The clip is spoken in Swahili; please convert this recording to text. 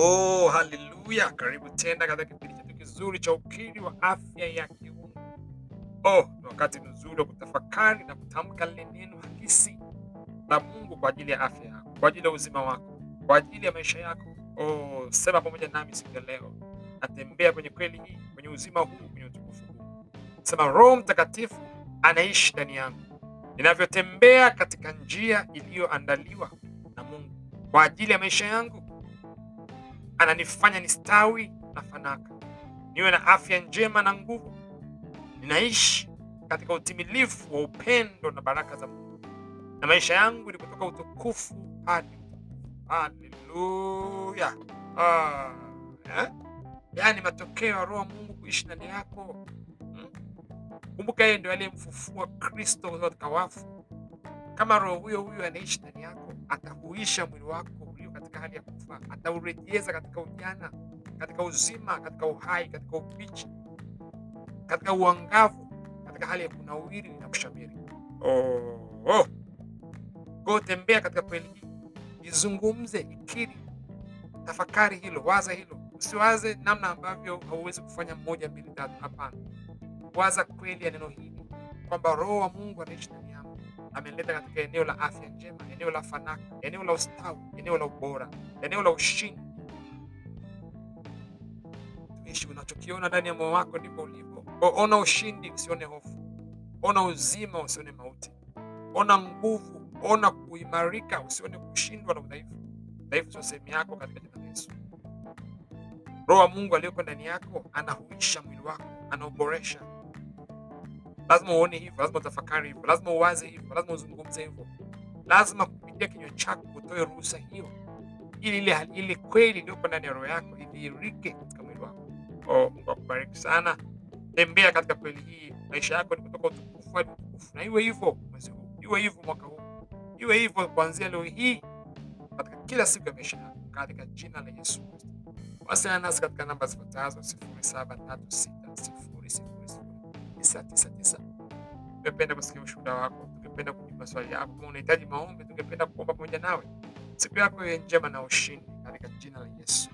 Oh, haleluya! Karibu tena katika kipindi chetu kizuri cha ukiri wa afya ya kiungu. Oh, ni wakati mzuri wa kutafakari na kutamka lile neno halisi la Mungu kwa ajili ya afya yako, kwa ajili ya uzima wako, kwa ajili ya maisha yako. Oh, sema pamoja nami siku ya leo, natembea kwenye kweli hii, kwenye uzima huu, kwenye utukufu huu. Sema, Roho Mtakatifu anaishi ndani yangu, ninavyotembea katika njia iliyoandaliwa na Mungu kwa ajili ya maisha yangu ananifanya nistawi na fanaka, niwe na afya njema na nguvu. Ninaishi katika utimilifu wa upendo na baraka za Mungu, na maisha yangu ni kutoka utukufu hadi. Haleluya! Ah, eh? Yaani matokeo ya Roho Mungu kuishi ndani yako. Hmm? Kumbuka yeye ndio aliyemfufua Kristo kutoka wafu. Kama Roho huyo huyo anaishi ndani yako, atahuisha mwili wako katika hali ya kufa, ataurejeza katika ujana, katika uzima, katika uhai, katika ubichi, katika uangavu, katika hali ya kunawiri na kushamiri. Oh, oh. Kwa tembea katika kweli hii, izungumze, ikiri, tafakari hilo, waza hilo. Usiwaze namna ambavyo hauwezi kufanya moja, mbili, tatu. Hapana, waza kweli ya neno hili kwamba Roho wa Mungu anaishi amenileta katika eneo la afya njema, eneo la fanaka, eneo la ustawi, eneo la ubora, eneo la ushindi. Tuishi unachokiona ndani ya moyo wako ndipo ulipo. Ona ushindi, usione hofu. Ona uzima, usione mauti. Ona nguvu, ona kuimarika, usione kushindwa na udhaifu. Udhaifu sio sehemu yako katika jina la Yesu. Roho wa Mungu aliyoko ndani yako anahuisha mwili wako, anauboresha. Lazima uone hivyo, lazima utafakari hivyo, lazima uwaze hivyo, lazima uzungumze hivyo, lazima kupitia kinywa chako utoe ruhusa hiyo, ili ile ile kweli iliyopo ndani ya roho yako idhihirike katika mwili wako. Oh, Mungu akubariki sana. Tembea katika kweli hii, maisha yako ni kutoka utukufu hadi utukufu, na iwe hivyo mwezi huu, iwe hivyo mwaka huu, iwe hivyo kuanzia leo hii, katika kila siku ya maisha yako, katika jina la Yesu Kristo. Wasiliana nasi katika namba zifuatazo: sifuri saba tatu sita sifuri sifuri sifuri tisa tisa tisa. Tungependa kusikia ushuhuda wako, tungependa kujibu maswali yako. Kama unahitaji maombi, tungependa kuomba pamoja nawe. Siku yako iwe njema na ushindi katika jina la Yesu.